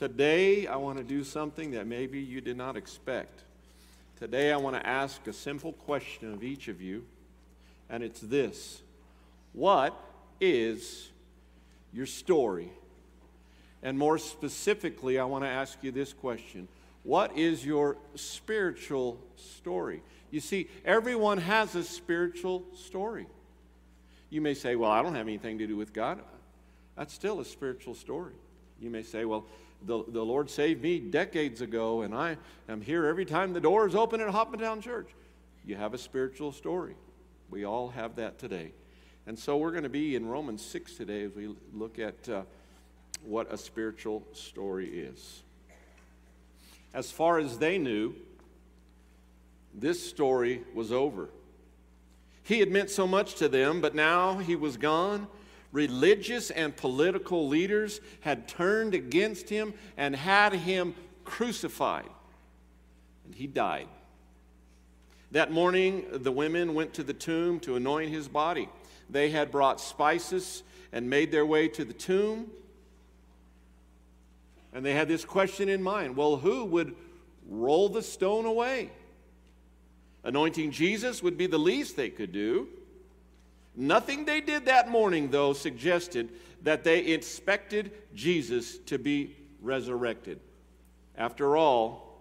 Today, I want to do something that maybe you did not expect. Today, I want to ask a simple question of each of you, and it's this What is your story? And more specifically, I want to ask you this question What is your spiritual story? You see, everyone has a spiritual story. You may say, Well, I don't have anything to do with God. That's still a spiritual story. You may say, Well, the, the Lord saved me decades ago, and I am here every time the door is open at Hoffmantown Church. You have a spiritual story. We all have that today. And so we're going to be in Romans 6 today as we look at uh, what a spiritual story is. As far as they knew, this story was over. He had meant so much to them, but now he was gone. Religious and political leaders had turned against him and had him crucified, and he died. That morning, the women went to the tomb to anoint his body. They had brought spices and made their way to the tomb. And they had this question in mind well, who would roll the stone away? Anointing Jesus would be the least they could do. Nothing they did that morning, though, suggested that they expected Jesus to be resurrected. After all,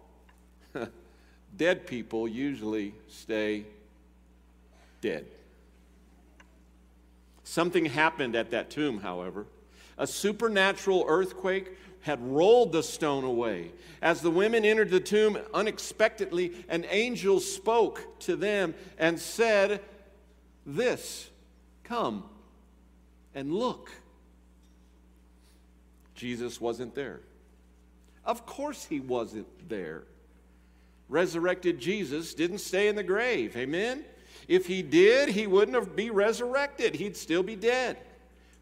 dead people usually stay dead. Something happened at that tomb, however. A supernatural earthquake had rolled the stone away. As the women entered the tomb unexpectedly, an angel spoke to them and said, This, come and look. Jesus wasn't there. Of course, he wasn't there. Resurrected Jesus didn't stay in the grave. Amen? If he did, he wouldn't have be resurrected. He'd still be dead.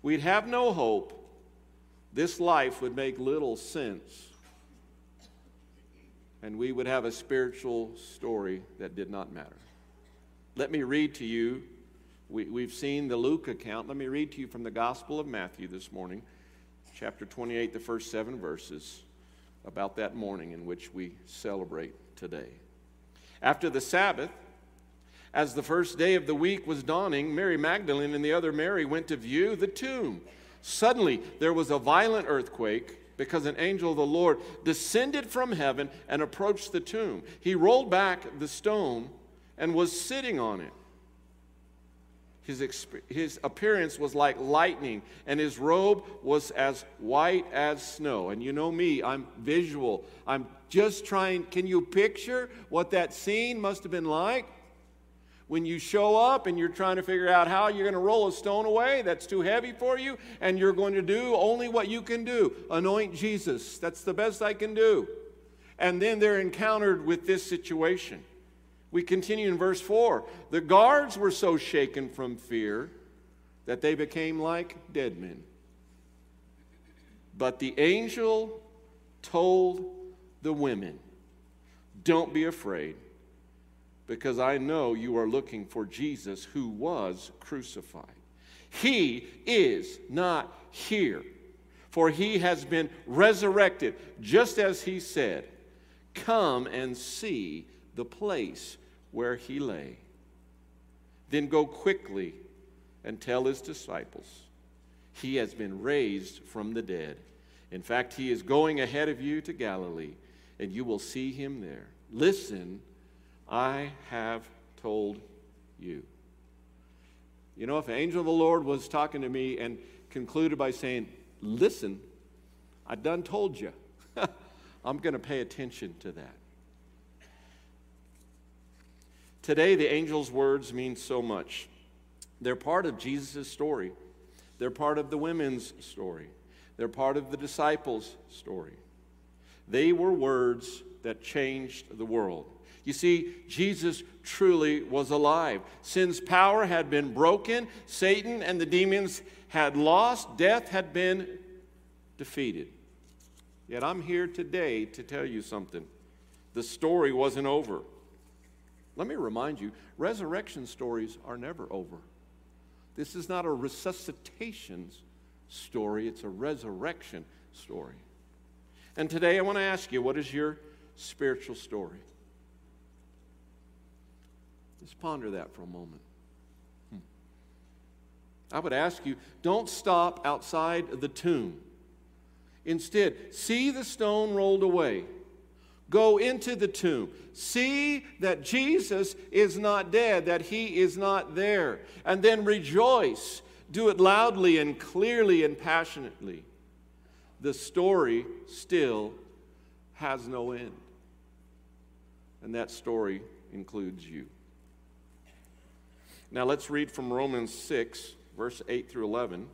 We'd have no hope this life would make little sense. And we would have a spiritual story that did not matter. Let me read to you. We, we've seen the Luke account. Let me read to you from the Gospel of Matthew this morning, chapter 28, the first seven verses, about that morning in which we celebrate today. After the Sabbath, as the first day of the week was dawning, Mary Magdalene and the other Mary went to view the tomb. Suddenly, there was a violent earthquake because an angel of the Lord descended from heaven and approached the tomb. He rolled back the stone and was sitting on it. His, his appearance was like lightning, and his robe was as white as snow. And you know me, I'm visual. I'm just trying. Can you picture what that scene must have been like? When you show up and you're trying to figure out how you're going to roll a stone away that's too heavy for you, and you're going to do only what you can do anoint Jesus. That's the best I can do. And then they're encountered with this situation. We continue in verse 4. The guards were so shaken from fear that they became like dead men. But the angel told the women, Don't be afraid because I know you are looking for Jesus who was crucified. He is not here, for he has been resurrected, just as he said. Come and see the place where he lay. Then go quickly and tell his disciples he has been raised from the dead. In fact, he is going ahead of you to Galilee, and you will see him there. Listen I have told you. You know, if an angel of the Lord was talking to me and concluded by saying, Listen, I done told you, I'm going to pay attention to that. Today, the angel's words mean so much. They're part of Jesus' story, they're part of the women's story, they're part of the disciples' story. They were words that changed the world. You see, Jesus truly was alive. Sin's power had been broken, Satan and the demons had lost, death had been defeated. Yet I'm here today to tell you something. The story wasn't over. Let me remind you resurrection stories are never over. This is not a resuscitation story, it's a resurrection story. And today I want to ask you what is your spiritual story? Just ponder that for a moment. Hmm. I would ask you don't stop outside the tomb. Instead, see the stone rolled away. Go into the tomb. See that Jesus is not dead, that he is not there. And then rejoice. Do it loudly and clearly and passionately. The story still has no end. And that story includes you. Now let's read from Romans 6, verse 8 through 11.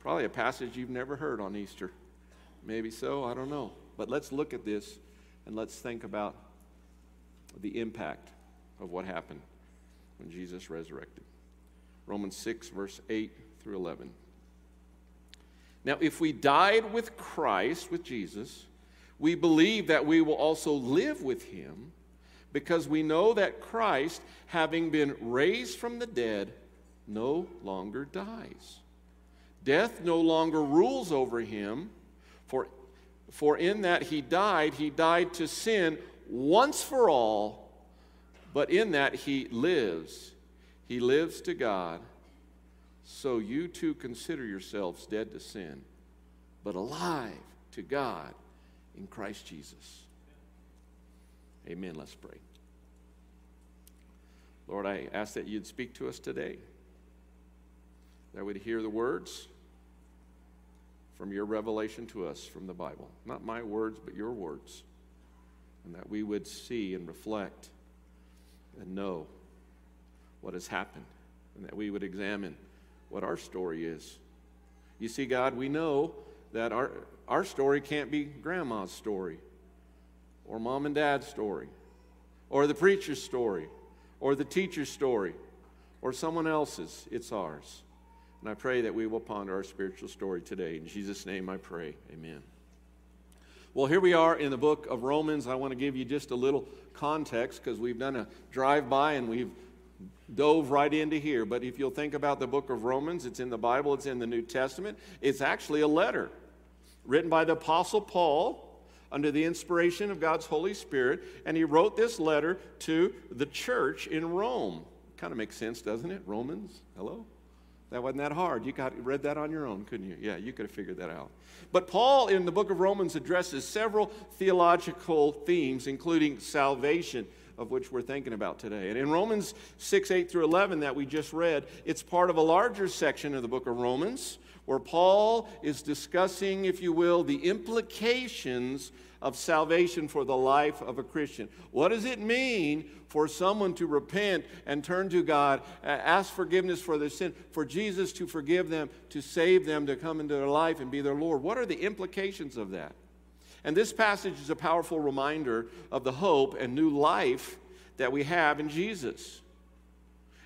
Probably a passage you've never heard on Easter. Maybe so, I don't know. But let's look at this and let's think about the impact of what happened when Jesus resurrected. Romans 6, verse 8 through 11. Now, if we died with Christ, with Jesus, we believe that we will also live with him because we know that Christ, having been raised from the dead, no longer dies. Death no longer rules over him, for, for in that he died, he died to sin once for all, but in that he lives. He lives to God. So you too consider yourselves dead to sin, but alive to God in Christ Jesus. Amen. Let's pray. Lord, I ask that you'd speak to us today, that we'd hear the words from your revelation to us from the Bible. Not my words, but your words. And that we would see and reflect and know what has happened, and that we would examine what our story is. You see, God, we know that our, our story can't be grandma's story, or mom and dad's story, or the preacher's story, or the teacher's story, or someone else's. It's ours. And I pray that we will ponder our spiritual story today. In Jesus' name I pray. Amen. Well, here we are in the book of Romans. I want to give you just a little context because we've done a drive by and we've dove right into here. But if you'll think about the book of Romans, it's in the Bible, it's in the New Testament. It's actually a letter written by the Apostle Paul under the inspiration of God's Holy Spirit. And he wrote this letter to the church in Rome. Kind of makes sense, doesn't it? Romans, hello? That wasn't that hard. You got read that on your own, couldn't you? Yeah, you could have figured that out. But Paul in the book of Romans addresses several theological themes, including salvation, of which we're thinking about today. And in Romans 6, 8 through 11, that we just read, it's part of a larger section of the book of Romans where Paul is discussing, if you will, the implications of salvation for the life of a Christian. What does it mean for someone to repent and turn to God, ask forgiveness for their sin, for Jesus to forgive them, to save them, to come into their life and be their Lord? What are the implications of that? And this passage is a powerful reminder of the hope and new life that we have in Jesus.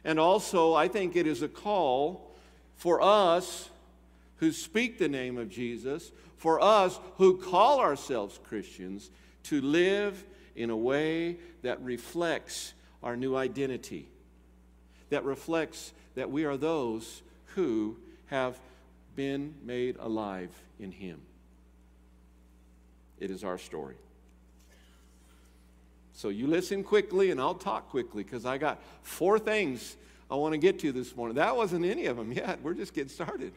And also, I think it is a call for us who speak the name of Jesus, for us who call ourselves Christians, to live in a way that reflects our new identity, that reflects that we are those who have been made alive in Him. It is our story. So you listen quickly, and I'll talk quickly because I got four things I want to get to this morning. That wasn't any of them yet. We're just getting started.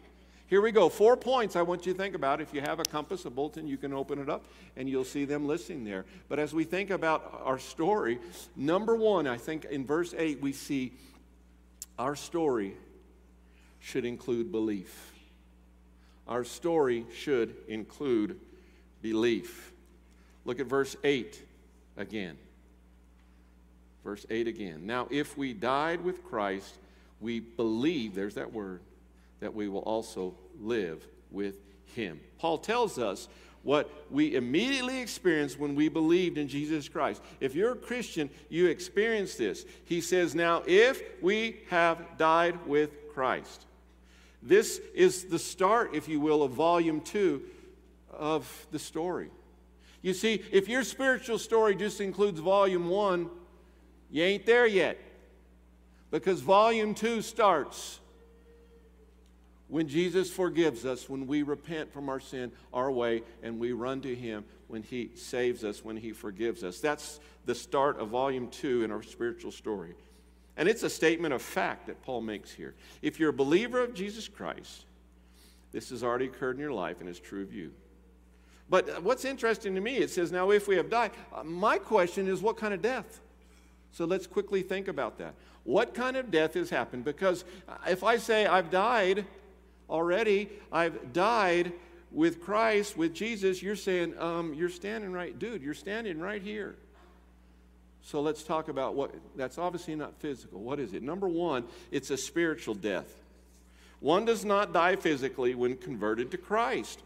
Here we go. Four points I want you to think about. If you have a compass, a bulletin, you can open it up and you'll see them listing there. But as we think about our story, number one, I think in verse 8, we see our story should include belief. Our story should include belief. Look at verse 8 again. Verse 8 again. Now, if we died with Christ, we believe, there's that word, that we will also live with him. Paul tells us what we immediately experienced when we believed in Jesus Christ. If you're a Christian, you experience this. He says, Now, if we have died with Christ, this is the start, if you will, of volume two of the story. You see, if your spiritual story just includes volume one, you ain't there yet. Because volume two starts when Jesus forgives us, when we repent from our sin, our way, and we run to Him when He saves us, when He forgives us. That's the start of volume two in our spiritual story. And it's a statement of fact that Paul makes here. If you're a believer of Jesus Christ, this has already occurred in your life and is true of you. But what's interesting to me, it says, now if we have died, uh, my question is, what kind of death? So let's quickly think about that. What kind of death has happened? Because if I say I've died, already. I've died with Christ, with Jesus. You're saying, um, you're standing right, dude, you're standing right here. So let's talk about what that's obviously not physical. What is it? Number one, it's a spiritual death. One does not die physically when converted to Christ.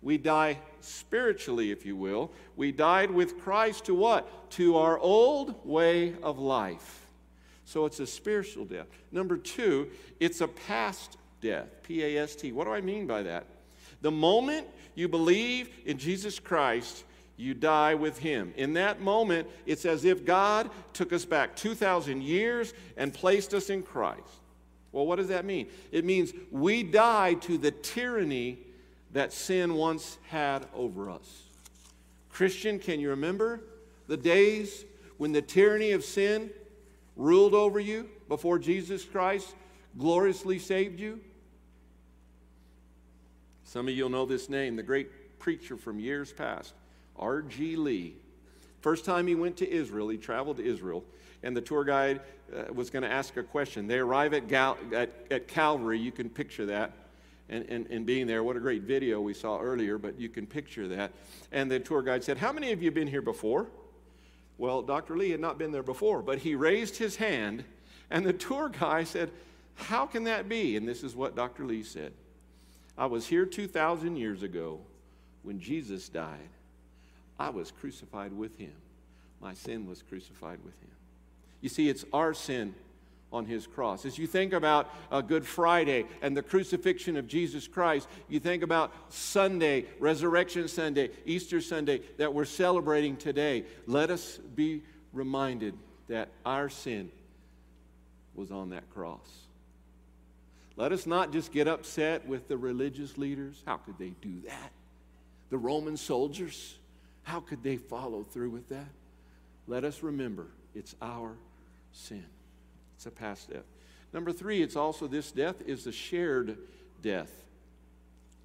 We die spiritually, if you will. We died with Christ to what? To our old way of life. So it's a spiritual death. Number two, it's a past death. P A S T. What do I mean by that? The moment you believe in Jesus Christ, you die with him. In that moment, it's as if God took us back 2,000 years and placed us in Christ. Well, what does that mean? It means we die to the tyranny that sin once had over us. Christian, can you remember the days when the tyranny of sin ruled over you before Jesus Christ gloriously saved you? Some of you will know this name, the great preacher from years past, R.G. Lee. First time he went to Israel, he traveled to Israel, and the tour guide uh, was going to ask a question. They arrive at, Gal- at, at Calvary, you can picture that. And, and, and, being there, what a great video we saw earlier, but you can picture that. And the tour guide said, How many of you have been here before? Well, Dr. Lee had not been there before, but he raised his hand, and the tour guy said, How can that be? And this is what Dr. Lee said I was here 2,000 years ago when Jesus died. I was crucified with him. My sin was crucified with him. You see, it's our sin on his cross. As you think about uh, Good Friday and the crucifixion of Jesus Christ, you think about Sunday, Resurrection Sunday, Easter Sunday that we're celebrating today. Let us be reminded that our sin was on that cross. Let us not just get upset with the religious leaders. How could they do that? The Roman soldiers, how could they follow through with that? Let us remember it's our sin. It's a past death. Number three, it's also this death is a shared death,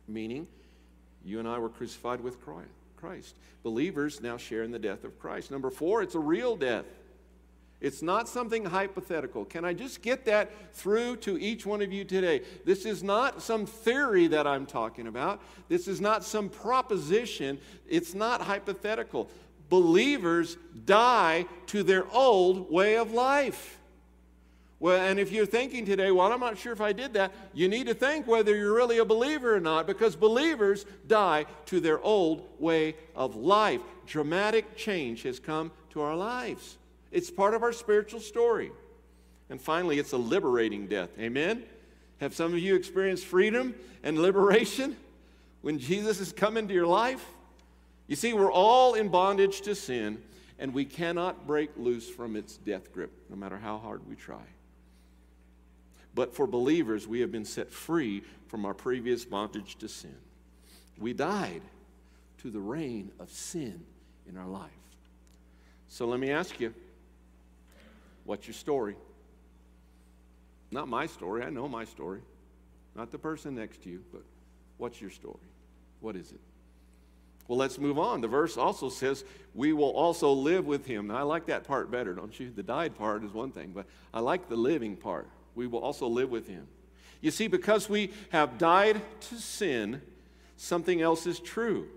meaning you and I were crucified with Christ. Believers now share in the death of Christ. Number four, it's a real death. It's not something hypothetical. Can I just get that through to each one of you today? This is not some theory that I'm talking about. This is not some proposition. It's not hypothetical. Believers die to their old way of life. Well, and if you're thinking today, well, I'm not sure if I did that, you need to think whether you're really a believer or not because believers die to their old way of life. Dramatic change has come to our lives. It's part of our spiritual story. And finally, it's a liberating death. Amen? Have some of you experienced freedom and liberation when Jesus has come into your life? You see, we're all in bondage to sin, and we cannot break loose from its death grip, no matter how hard we try. But for believers, we have been set free from our previous bondage to sin. We died to the reign of sin in our life. So let me ask you What's your story? Not my story. I know my story. Not the person next to you, but what's your story? What is it? Well, let's move on. The verse also says, We will also live with him. Now, I like that part better, don't you? The died part is one thing, but I like the living part. We will also live with him. You see, because we have died to sin, something else is true.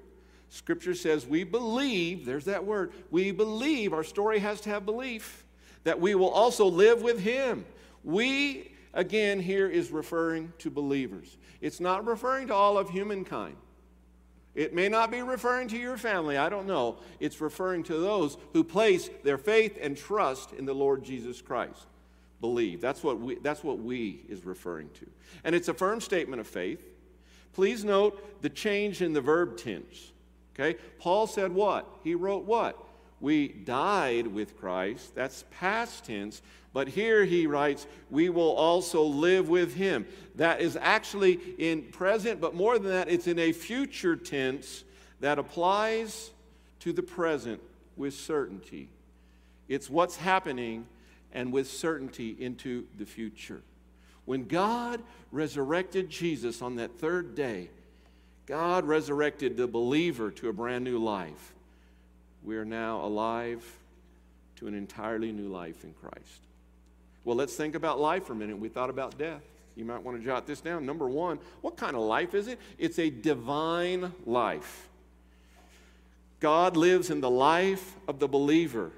Scripture says we believe, there's that word, we believe, our story has to have belief that we will also live with him. We, again, here is referring to believers. It's not referring to all of humankind. It may not be referring to your family, I don't know. It's referring to those who place their faith and trust in the Lord Jesus Christ. Believe. That's what we, that's what we is referring to. And it's a firm statement of faith. Please note the change in the verb tense. Okay? Paul said what? He wrote what? We died with Christ. That's past tense. But here he writes, we will also live with him. That is actually in present, but more than that, it's in a future tense that applies to the present with certainty. It's what's happening and with certainty into the future. When God resurrected Jesus on that third day, God resurrected the believer to a brand new life. We are now alive to an entirely new life in Christ. Well, let's think about life for a minute. We thought about death. You might want to jot this down. Number one, what kind of life is it? It's a divine life. God lives in the life of the believer.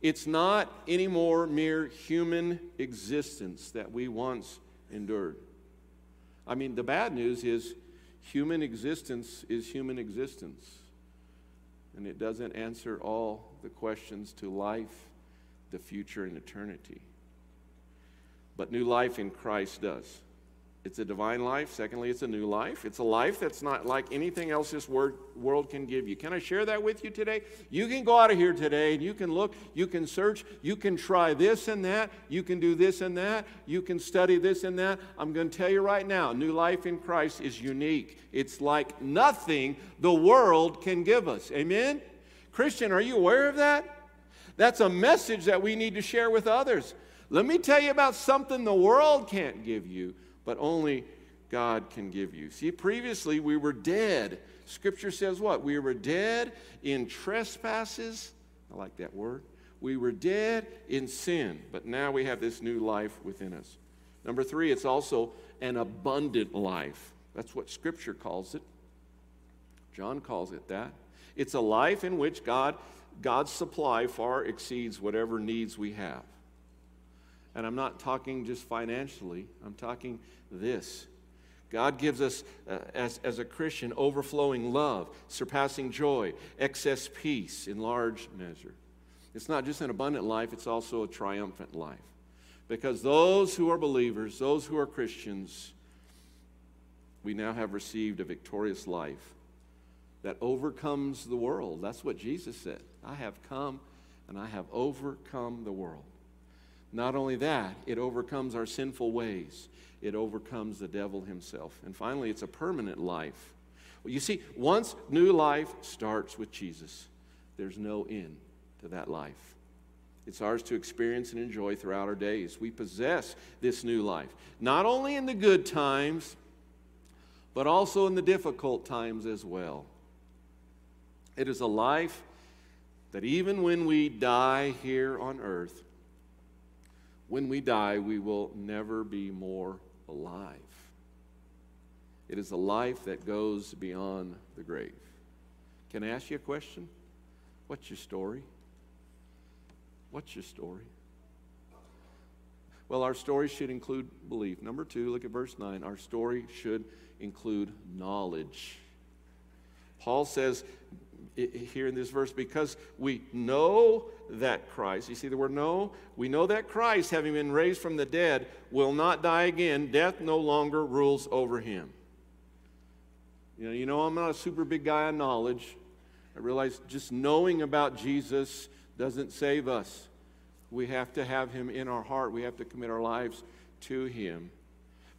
It's not anymore mere human existence that we once endured. I mean, the bad news is human existence is human existence, and it doesn't answer all the questions to life, the future, and eternity. But new life in Christ does. It's a divine life. Secondly, it's a new life. It's a life that's not like anything else this world can give you. Can I share that with you today? You can go out of here today and you can look, you can search, you can try this and that, you can do this and that, you can study this and that. I'm going to tell you right now new life in Christ is unique. It's like nothing the world can give us. Amen? Christian, are you aware of that? That's a message that we need to share with others. Let me tell you about something the world can't give you but only God can give you. See, previously we were dead. Scripture says what? We were dead in trespasses. I like that word. We were dead in sin, but now we have this new life within us. Number three, it's also an abundant life. That's what Scripture calls it. John calls it that. It's a life in which God, God's supply far exceeds whatever needs we have. And I'm not talking just financially, I'm talking this. God gives us, uh, as, as a Christian, overflowing love, surpassing joy, excess peace in large measure. It's not just an abundant life, it's also a triumphant life. Because those who are believers, those who are Christians, we now have received a victorious life that overcomes the world. That's what Jesus said. I have come and I have overcome the world. Not only that, it overcomes our sinful ways, it overcomes the devil himself. And finally, it's a permanent life. Well, you see, once new life starts with Jesus, there's no end to that life. It's ours to experience and enjoy throughout our days. We possess this new life, not only in the good times, but also in the difficult times as well. It is a life that even when we die here on earth, when we die, we will never be more alive. It is a life that goes beyond the grave. Can I ask you a question? What's your story? What's your story? Well, our story should include belief. Number two, look at verse 9. Our story should include knowledge. Paul says, here in this verse because we know that Christ, you see the word no? We know that Christ, having been raised from the dead, will not die again. Death no longer rules over him. You know, you know, I'm not a super big guy on knowledge. I realize just knowing about Jesus doesn't save us. We have to have him in our heart, we have to commit our lives to him.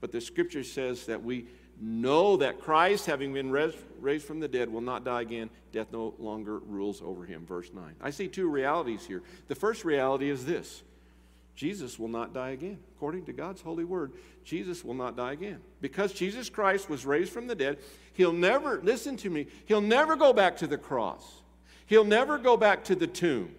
But the scripture says that we know that Christ, having been raised from the dead, will not die again. Death no longer rules over him. Verse 9. I see two realities here. The first reality is this Jesus will not die again. According to God's holy word, Jesus will not die again. Because Jesus Christ was raised from the dead, he'll never, listen to me, he'll never go back to the cross. He'll never go back to the tomb.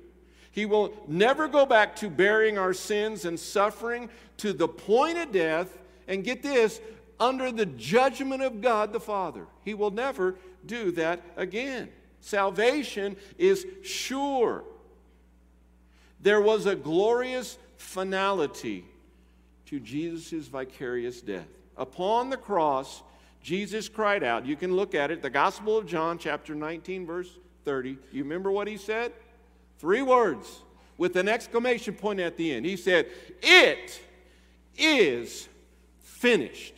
He will never go back to bearing our sins and suffering to the point of death. And get this, under the judgment of God the Father. He will never do that again. Salvation is sure. There was a glorious finality to Jesus' vicarious death. Upon the cross, Jesus cried out. You can look at it, the Gospel of John, chapter 19, verse 30. You remember what he said? Three words with an exclamation point at the end. He said, It is finished.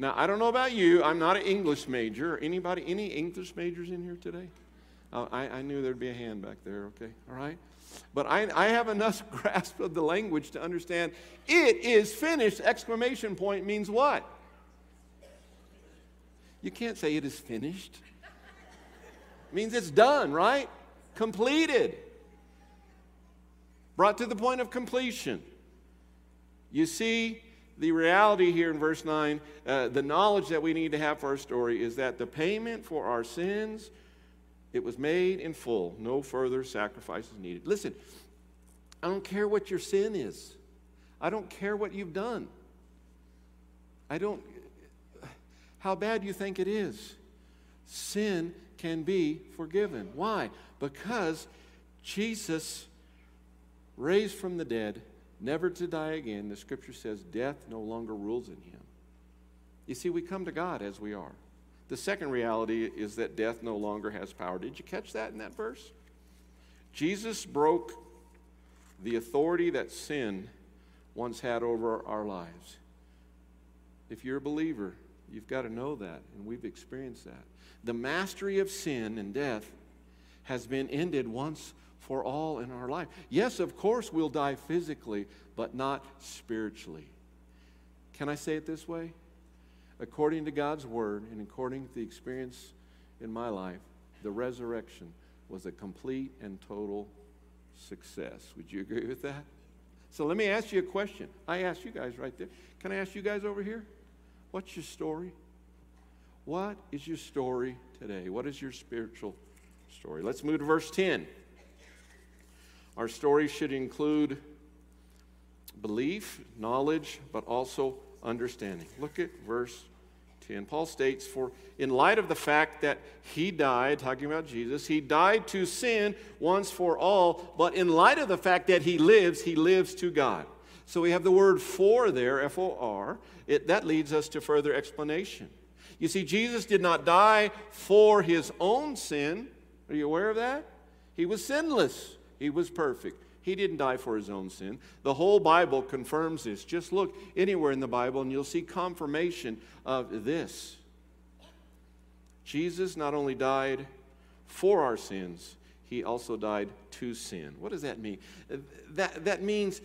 Now, I don't know about you. I'm not an English major. Anybody, any English majors in here today? Uh, I, I knew there'd be a hand back there, okay? All right? But I, I have enough grasp of the language to understand it is finished. Exclamation point means what? You can't say it is finished. It means it's done, right? Completed. Brought to the point of completion. You see, the reality here in verse 9, uh, the knowledge that we need to have for our story is that the payment for our sins, it was made in full. No further sacrifices needed. Listen, I don't care what your sin is. I don't care what you've done. I don't, how bad you think it is. Sin can be forgiven. Why? Because Jesus raised from the dead never to die again, the scripture says death no longer rules in him. You see, we come to God as we are. The second reality is that death no longer has power. Did you catch that in that verse? Jesus broke the authority that sin once had over our lives. If you're a believer, you've got to know that, and we've experienced that. The mastery of sin and death has been ended once for all in our life. Yes, of course, we'll die physically, but not spiritually. Can I say it this way? According to God's word and according to the experience in my life, the resurrection was a complete and total success. Would you agree with that? So let me ask you a question. I asked you guys right there. Can I ask you guys over here? What's your story? What is your story today? What is your spiritual story? Let's move to verse 10. Our story should include belief, knowledge, but also understanding. Look at verse 10. Paul states, For in light of the fact that he died, talking about Jesus, he died to sin once for all, but in light of the fact that he lives, he lives to God. So we have the word for there, F O R. That leads us to further explanation. You see, Jesus did not die for his own sin. Are you aware of that? He was sinless. He was perfect. He didn't die for his own sin. The whole Bible confirms this. Just look anywhere in the Bible and you'll see confirmation of this. Jesus not only died for our sins, he also died to sin. What does that mean? That, that means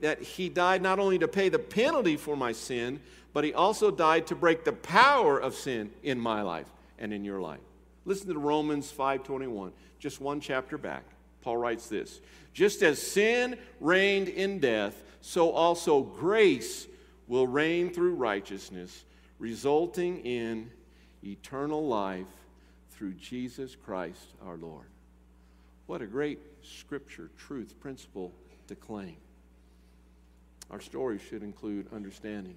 that he died not only to pay the penalty for my sin, but he also died to break the power of sin in my life and in your life. Listen to Romans 5:21, just one chapter back. Paul writes this Just as sin reigned in death, so also grace will reign through righteousness, resulting in eternal life through Jesus Christ our Lord. What a great scripture, truth, principle to claim. Our story should include understanding.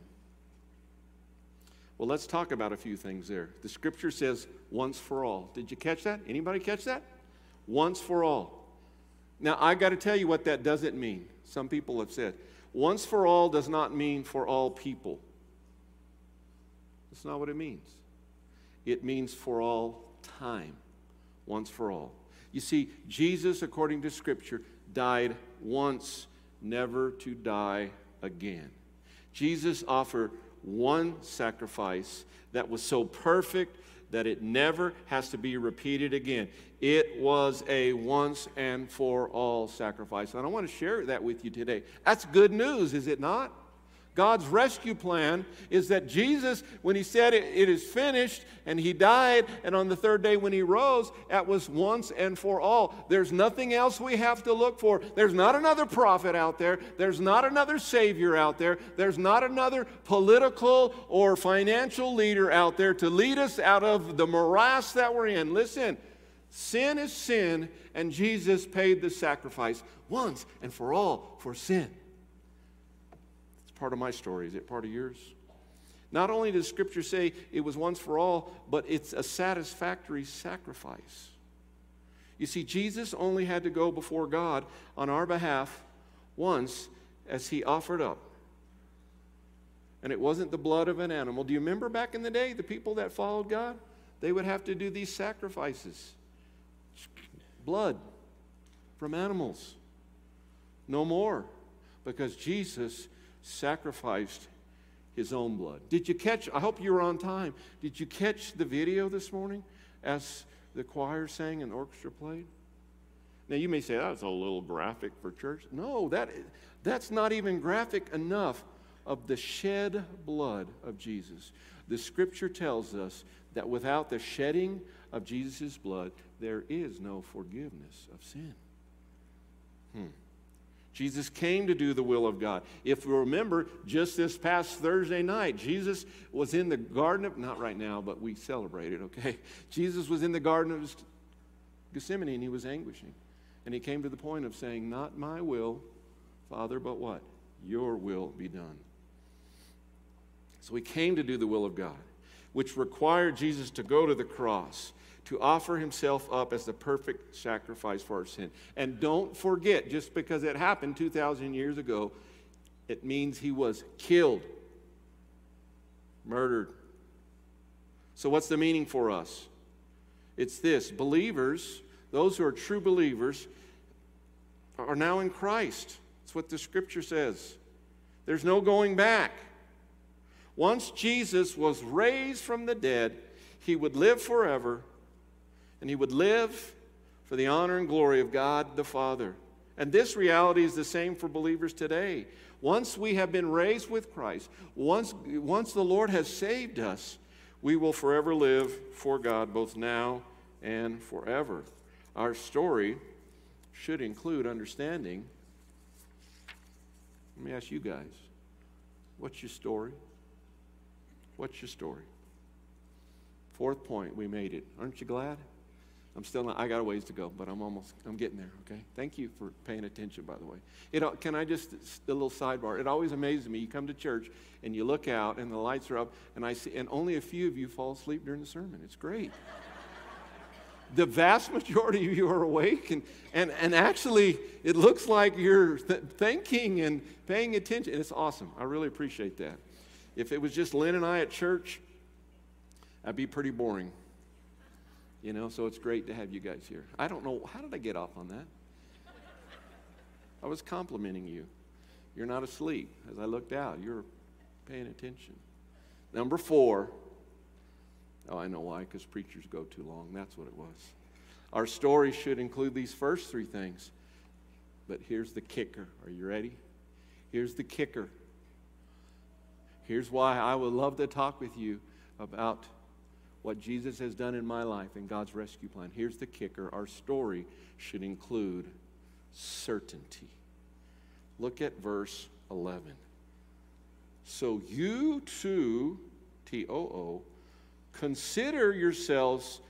Well, let's talk about a few things there. The scripture says once for all. Did you catch that? Anybody catch that? Once for all. Now, I've got to tell you what that doesn't mean. Some people have said, once for all does not mean for all people. That's not what it means. It means for all time, once for all. You see, Jesus, according to Scripture, died once, never to die again. Jesus offered one sacrifice that was so perfect that it never has to be repeated again. It was a once and for all sacrifice. And I want to share that with you today. That's good news, is it not? God's rescue plan is that Jesus, when he said it, it is finished, and he died, and on the third day when he rose, that was once and for all. There's nothing else we have to look for. There's not another prophet out there. There's not another Savior out there. There's not another political or financial leader out there to lead us out of the morass that we're in. Listen, sin is sin, and Jesus paid the sacrifice once and for all for sin part of my story. Is it part of yours? Not only does Scripture say it was once for all, but it's a satisfactory sacrifice. You see, Jesus only had to go before God on our behalf once as he offered up. And it wasn't the blood of an animal. Do you remember back in the day, the people that followed God? They would have to do these sacrifices blood from animals. No more. Because Jesus sacrificed his own blood. Did you catch? I hope you were on time. Did you catch the video this morning as the choir sang and the orchestra played? Now, you may say that's a little graphic for church. No, that, that's not even graphic enough of the shed blood of Jesus. The scripture tells us that without the shedding of Jesus' blood, there is no forgiveness of sin. Hmm. Jesus came to do the will of God. If you remember, just this past Thursday night, Jesus was in the Garden of, not right now, but we celebrated, okay? Jesus was in the Garden of Gethsemane and he was anguishing. And he came to the point of saying, Not my will, Father, but what? Your will be done. So he came to do the will of God, which required Jesus to go to the cross to offer himself up as the perfect sacrifice for our sin. And don't forget, just because it happened 2,000 years ago, it means he was killed, murdered. So, what's the meaning for us? It's this believers, those who are true believers, are now in Christ. That's what the scripture says. There's no going back. Once Jesus was raised from the dead, he would live forever and he would live for the honor and glory of God the Father. And this reality is the same for believers today. Once we have been raised with Christ, once, once the Lord has saved us, we will forever live for God both now and forever. Our story should include understanding. Let me ask you guys what's your story? What's your story? Fourth point, we made it. Aren't you glad? I'm still not, I got a ways to go, but I'm almost, I'm getting there, okay? Thank you for paying attention, by the way. Can I just, a little sidebar, it always amazes me. You come to church and you look out and the lights are up and I see, and only a few of you fall asleep during the sermon. It's great. the vast majority of you are awake and, and, and actually it looks like you're th- thinking and paying attention. It's awesome. I really appreciate that. If it was just Lynn and I at church, that'd be pretty boring. You know, so it's great to have you guys here. I don't know, how did I get off on that? I was complimenting you. You're not asleep. As I looked out, you're paying attention. Number four. Oh, I know why, because preachers go too long. That's what it was. Our story should include these first three things. But here's the kicker. Are you ready? Here's the kicker. Here's why I would love to talk with you about what Jesus has done in my life and God's rescue plan. Here's the kicker our story should include certainty. Look at verse 11. So you too, T O O, consider yourselves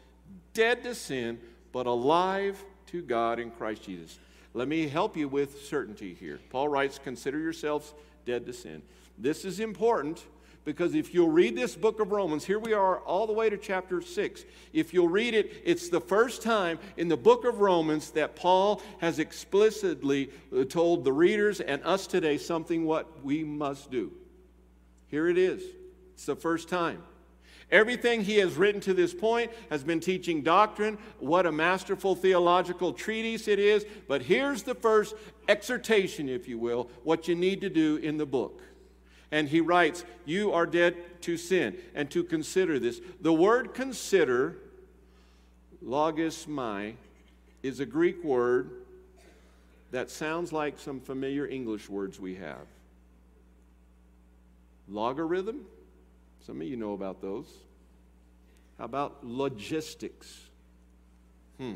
dead to sin, but alive to God in Christ Jesus. Let me help you with certainty here. Paul writes, Consider yourselves dead to sin. This is important because if you'll read this book of Romans, here we are all the way to chapter 6. If you'll read it, it's the first time in the book of Romans that Paul has explicitly uh, told the readers and us today something what we must do. Here it is. It's the first time. Everything he has written to this point has been teaching doctrine. What a masterful theological treatise it is. But here's the first exhortation, if you will, what you need to do in the book. And he writes, You are dead to sin. And to consider this. The word consider, logismai, is a Greek word that sounds like some familiar English words we have. Logarithm? Some of you know about those. How about logistics? Hmm.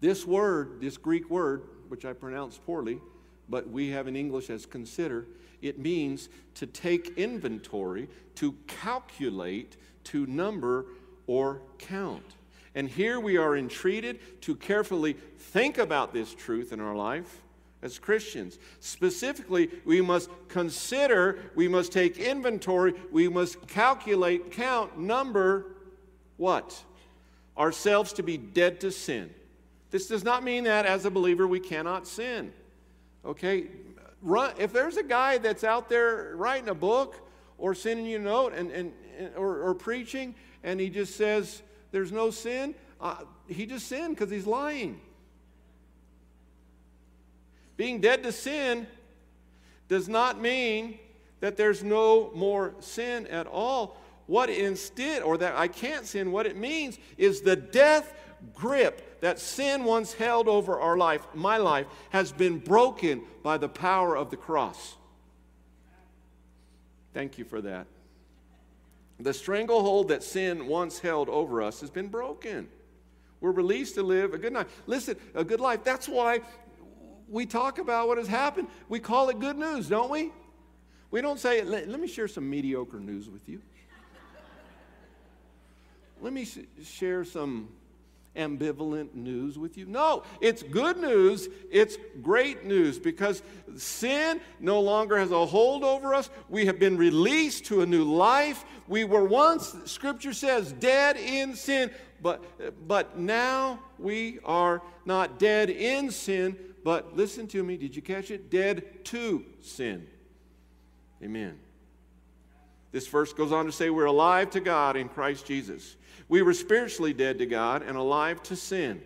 This word, this Greek word, which I pronounce poorly, but we have in English as consider, it means to take inventory, to calculate, to number, or count. And here we are entreated to carefully think about this truth in our life as Christians. Specifically, we must consider, we must take inventory, we must calculate, count, number what? Ourselves to be dead to sin. This does not mean that as a believer we cannot sin. Okay? Run, if there's a guy that's out there writing a book or sending you a note and, and, or, or preaching and he just says there's no sin, uh, he just sinned because he's lying. Being dead to sin does not mean that there's no more sin at all what instead, or that I can't sin, what it means is the death grip that sin once held over our life, my life, has been broken by the power of the cross. Thank you for that. The stranglehold that sin once held over us has been broken. We're released to live a good life. Listen, a good life. That's why we talk about what has happened. We call it good news, don't we? We don't say, let, let me share some mediocre news with you. let me sh- share some ambivalent news with you. No, it's good news. It's great news because sin no longer has a hold over us. We have been released to a new life. We were once, Scripture says, dead in sin, but, but now we are not dead in sin, but listen to me, did you catch it? Dead to sin. Amen. This verse goes on to say, We're alive to God in Christ Jesus. We were spiritually dead to God and alive to sin.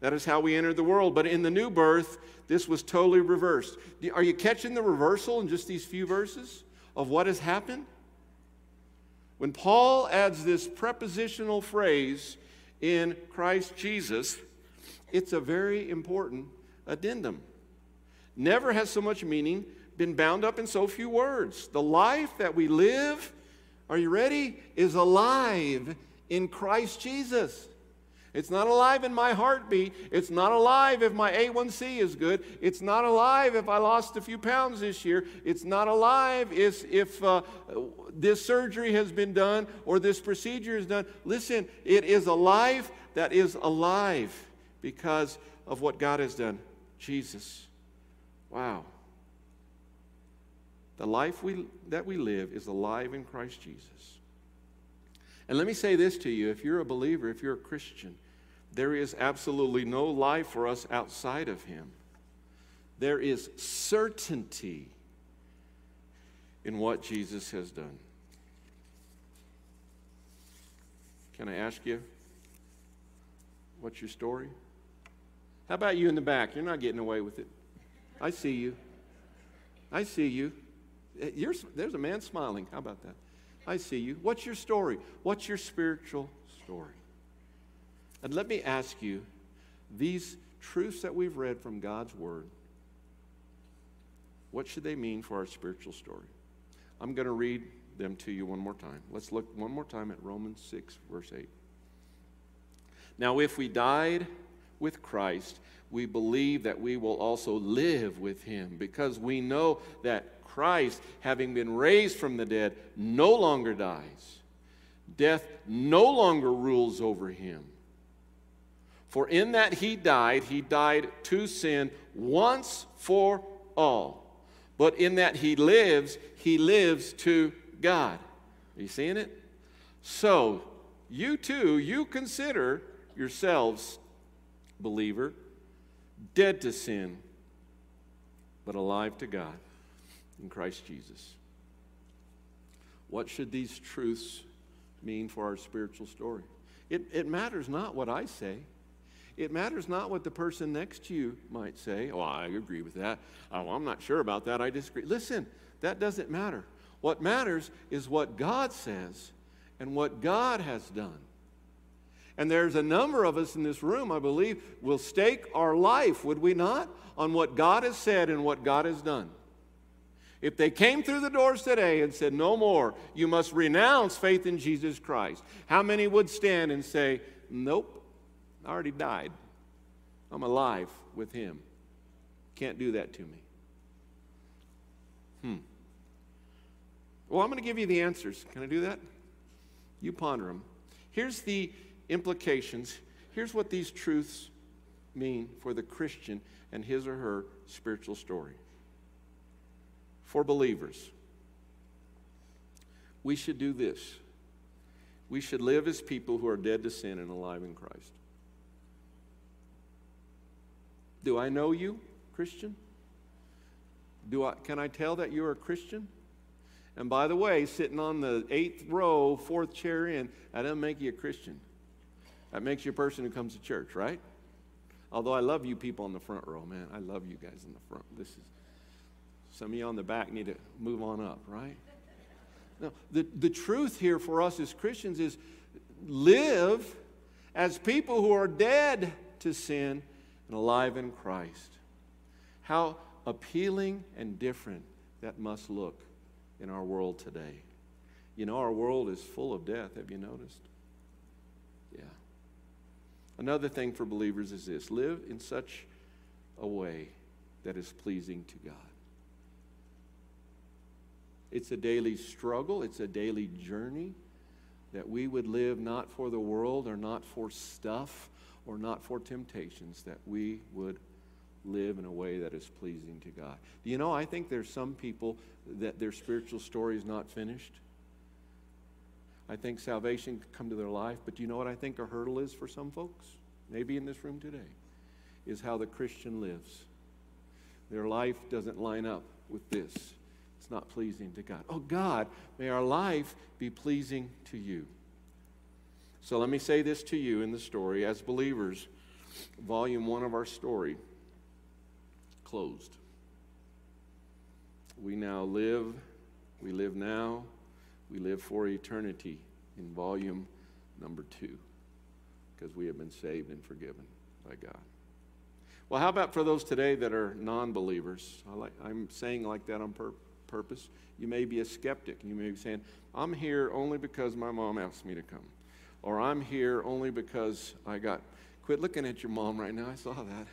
That is how we entered the world. But in the new birth, this was totally reversed. Are you catching the reversal in just these few verses of what has happened? When Paul adds this prepositional phrase in Christ Jesus, it's a very important addendum. Never has so much meaning been bound up in so few words. The life that we live, are you ready, is alive in Christ Jesus. It's not alive in my heartbeat. It's not alive if my A1C is good. It's not alive if I lost a few pounds this year. It's not alive if, if uh, this surgery has been done or this procedure is done. Listen, it is a life that is alive because of what God has done. Jesus. Wow. The life we, that we live is alive in Christ Jesus. And let me say this to you if you're a believer, if you're a Christian, there is absolutely no life for us outside of Him. There is certainty in what Jesus has done. Can I ask you, what's your story? How about you in the back? You're not getting away with it. I see you. I see you. Eh, you're, there's a man smiling. How about that? I see you. What's your story? What's your spiritual story? And let me ask you these truths that we've read from God's Word, what should they mean for our spiritual story? I'm going to read them to you one more time. Let's look one more time at Romans 6, verse 8. Now, if we died with Christ, we believe that we will also live with him because we know that Christ, having been raised from the dead, no longer dies. Death no longer rules over him. For in that he died, he died to sin once for all. But in that he lives, he lives to God. Are you seeing it? So, you too, you consider yourselves, believer, dead to sin, but alive to God in Christ Jesus. What should these truths mean for our spiritual story? It, it matters not what I say. It matters not what the person next to you might say. Oh, I agree with that. Oh, I'm not sure about that. I disagree. Listen, that doesn't matter. What matters is what God says and what God has done. And there's a number of us in this room, I believe, will stake our life, would we not, on what God has said and what God has done. If they came through the doors today and said, No more, you must renounce faith in Jesus Christ, how many would stand and say, Nope, I already died. I'm alive with Him. Can't do that to me. Hmm. Well, I'm going to give you the answers. Can I do that? You ponder them. Here's the implications. Here's what these truths mean for the Christian and his or her spiritual story for believers. We should do this. We should live as people who are dead to sin and alive in Christ. Do I know you, Christian? Do I, can I tell that you're a Christian? And by the way, sitting on the eighth row, fourth chair in, that doesn't make you a Christian. That makes you a person who comes to church, right? Although I love you people on the front row, man. I love you guys in the front. This is some of you on the back need to move on up, right? No, the, the truth here for us as Christians is live as people who are dead to sin and alive in Christ. How appealing and different that must look in our world today. You know, our world is full of death. Have you noticed? Yeah. Another thing for believers is this live in such a way that is pleasing to God. It's a daily struggle, it's a daily journey that we would live not for the world or not for stuff or not for temptations, that we would live in a way that is pleasing to God. Do you know, I think there's some people that their spiritual story is not finished. I think salvation could come to their life, but do you know what I think a hurdle is for some folks? Maybe in this room today, is how the Christian lives. Their life doesn't line up with this. Not pleasing to God. Oh, God, may our life be pleasing to you. So let me say this to you in the story. As believers, volume one of our story closed. We now live, we live now, we live for eternity in volume number two because we have been saved and forgiven by God. Well, how about for those today that are non believers? Like, I'm saying like that on pur- purpose. You may be a skeptic. You may be saying, I'm here only because my mom asked me to come. Or I'm here only because I got. Quit looking at your mom right now. I saw that.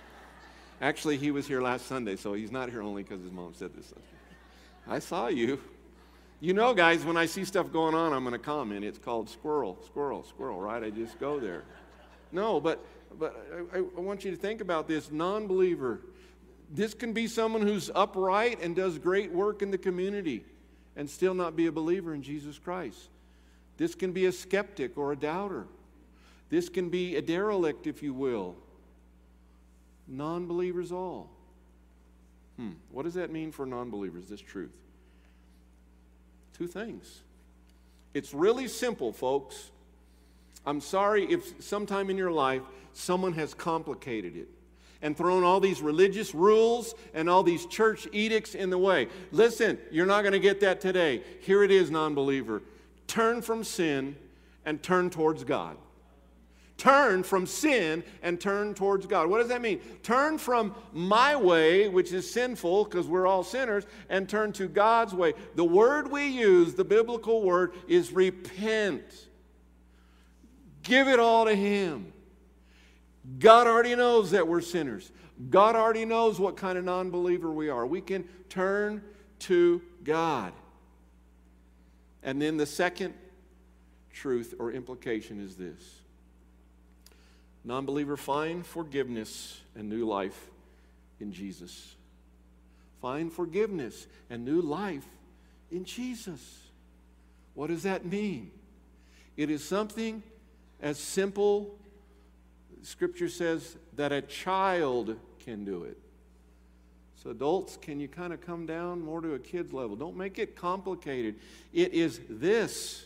Actually, he was here last Sunday, so he's not here only because his mom said this. I saw you. You know, guys, when I see stuff going on, I'm going to comment. It's called squirrel, squirrel, squirrel, right? I just go there. No, but, but I, I want you to think about this non believer. This can be someone who's upright and does great work in the community and still not be a believer in Jesus Christ. This can be a skeptic or a doubter. This can be a derelict, if you will. Non believers all. Hmm. What does that mean for non believers, this truth? Two things. It's really simple, folks. I'm sorry if sometime in your life someone has complicated it and thrown all these religious rules and all these church edicts in the way. Listen, you're not going to get that today. Here it is, non believer. Turn from sin and turn towards God. Turn from sin and turn towards God. What does that mean? Turn from my way, which is sinful because we're all sinners, and turn to God's way. The word we use, the biblical word, is repent. Give it all to Him. God already knows that we're sinners. God already knows what kind of non believer we are. We can turn to God. And then the second truth or implication is this Non believer, find forgiveness and new life in Jesus. Find forgiveness and new life in Jesus. What does that mean? It is something as simple, Scripture says, that a child can do it. So, adults, can you kind of come down more to a kid's level? Don't make it complicated. It is this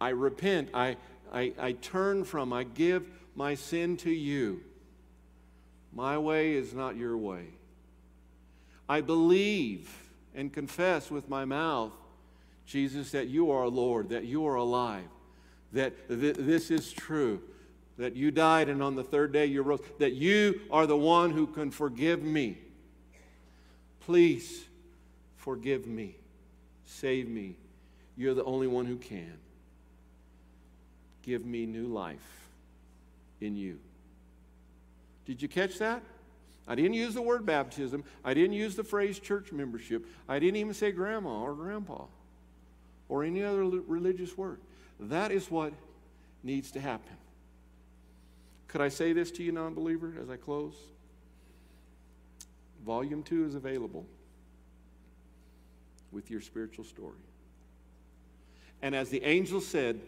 I repent, I I, I turn from, I give my sin to you. My way is not your way. I believe and confess with my mouth, Jesus, that you are Lord, that you are alive, that th- this is true, that you died and on the third day you rose, that you are the one who can forgive me. Please forgive me, save me. You're the only one who can give me new life in you. Did you catch that? I didn't use the word baptism. I didn't use the phrase church membership. I didn't even say grandma or grandpa or any other religious word. That is what needs to happen. Could I say this to you, non believer, as I close? Volume 2 is available with your spiritual story. And as the angel said,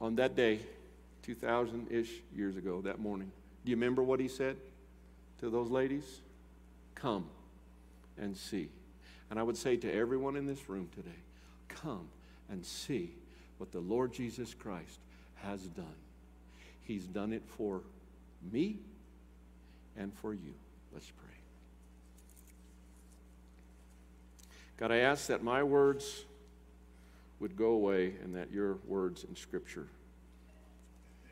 on that day, 2,000 ish years ago, that morning. Do you remember what he said to those ladies? Come and see. And I would say to everyone in this room today, come and see what the Lord Jesus Christ has done. He's done it for me and for you. Let's pray. God, I ask that my words would go away and that your words in Scripture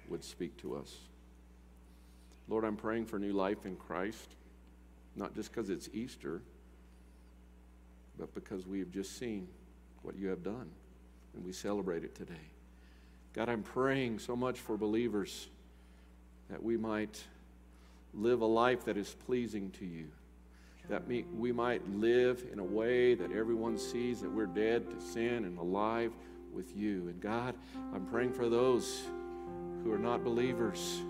would speak to us. Lord, I'm praying for new life in Christ, not just because it's Easter, but because we have just seen what you have done and we celebrate it today. God, I'm praying so much for believers that we might live a life that is pleasing to you, that we, might live in a way that everyone sees that we're dead to sin and alive with you. And God, I'm praying for those who are not believers,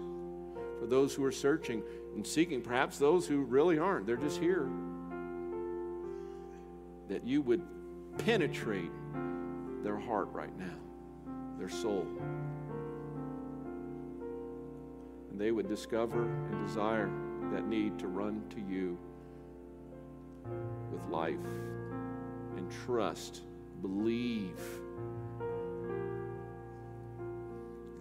for those who are searching and seeking, perhaps those who really aren't, they're just here. That you would penetrate their heart right now, their soul. And they would discover and desire that need to run to you with life and trust, believe.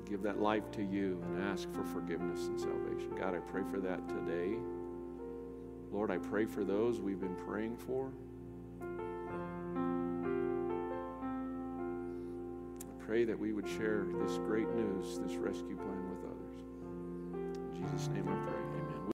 Give that life to you and ask for forgiveness and salvation. God, I pray for that today. Lord, I pray for those we've been praying for. Pray that we would share this great news, this rescue plan with others. In Jesus' name I pray.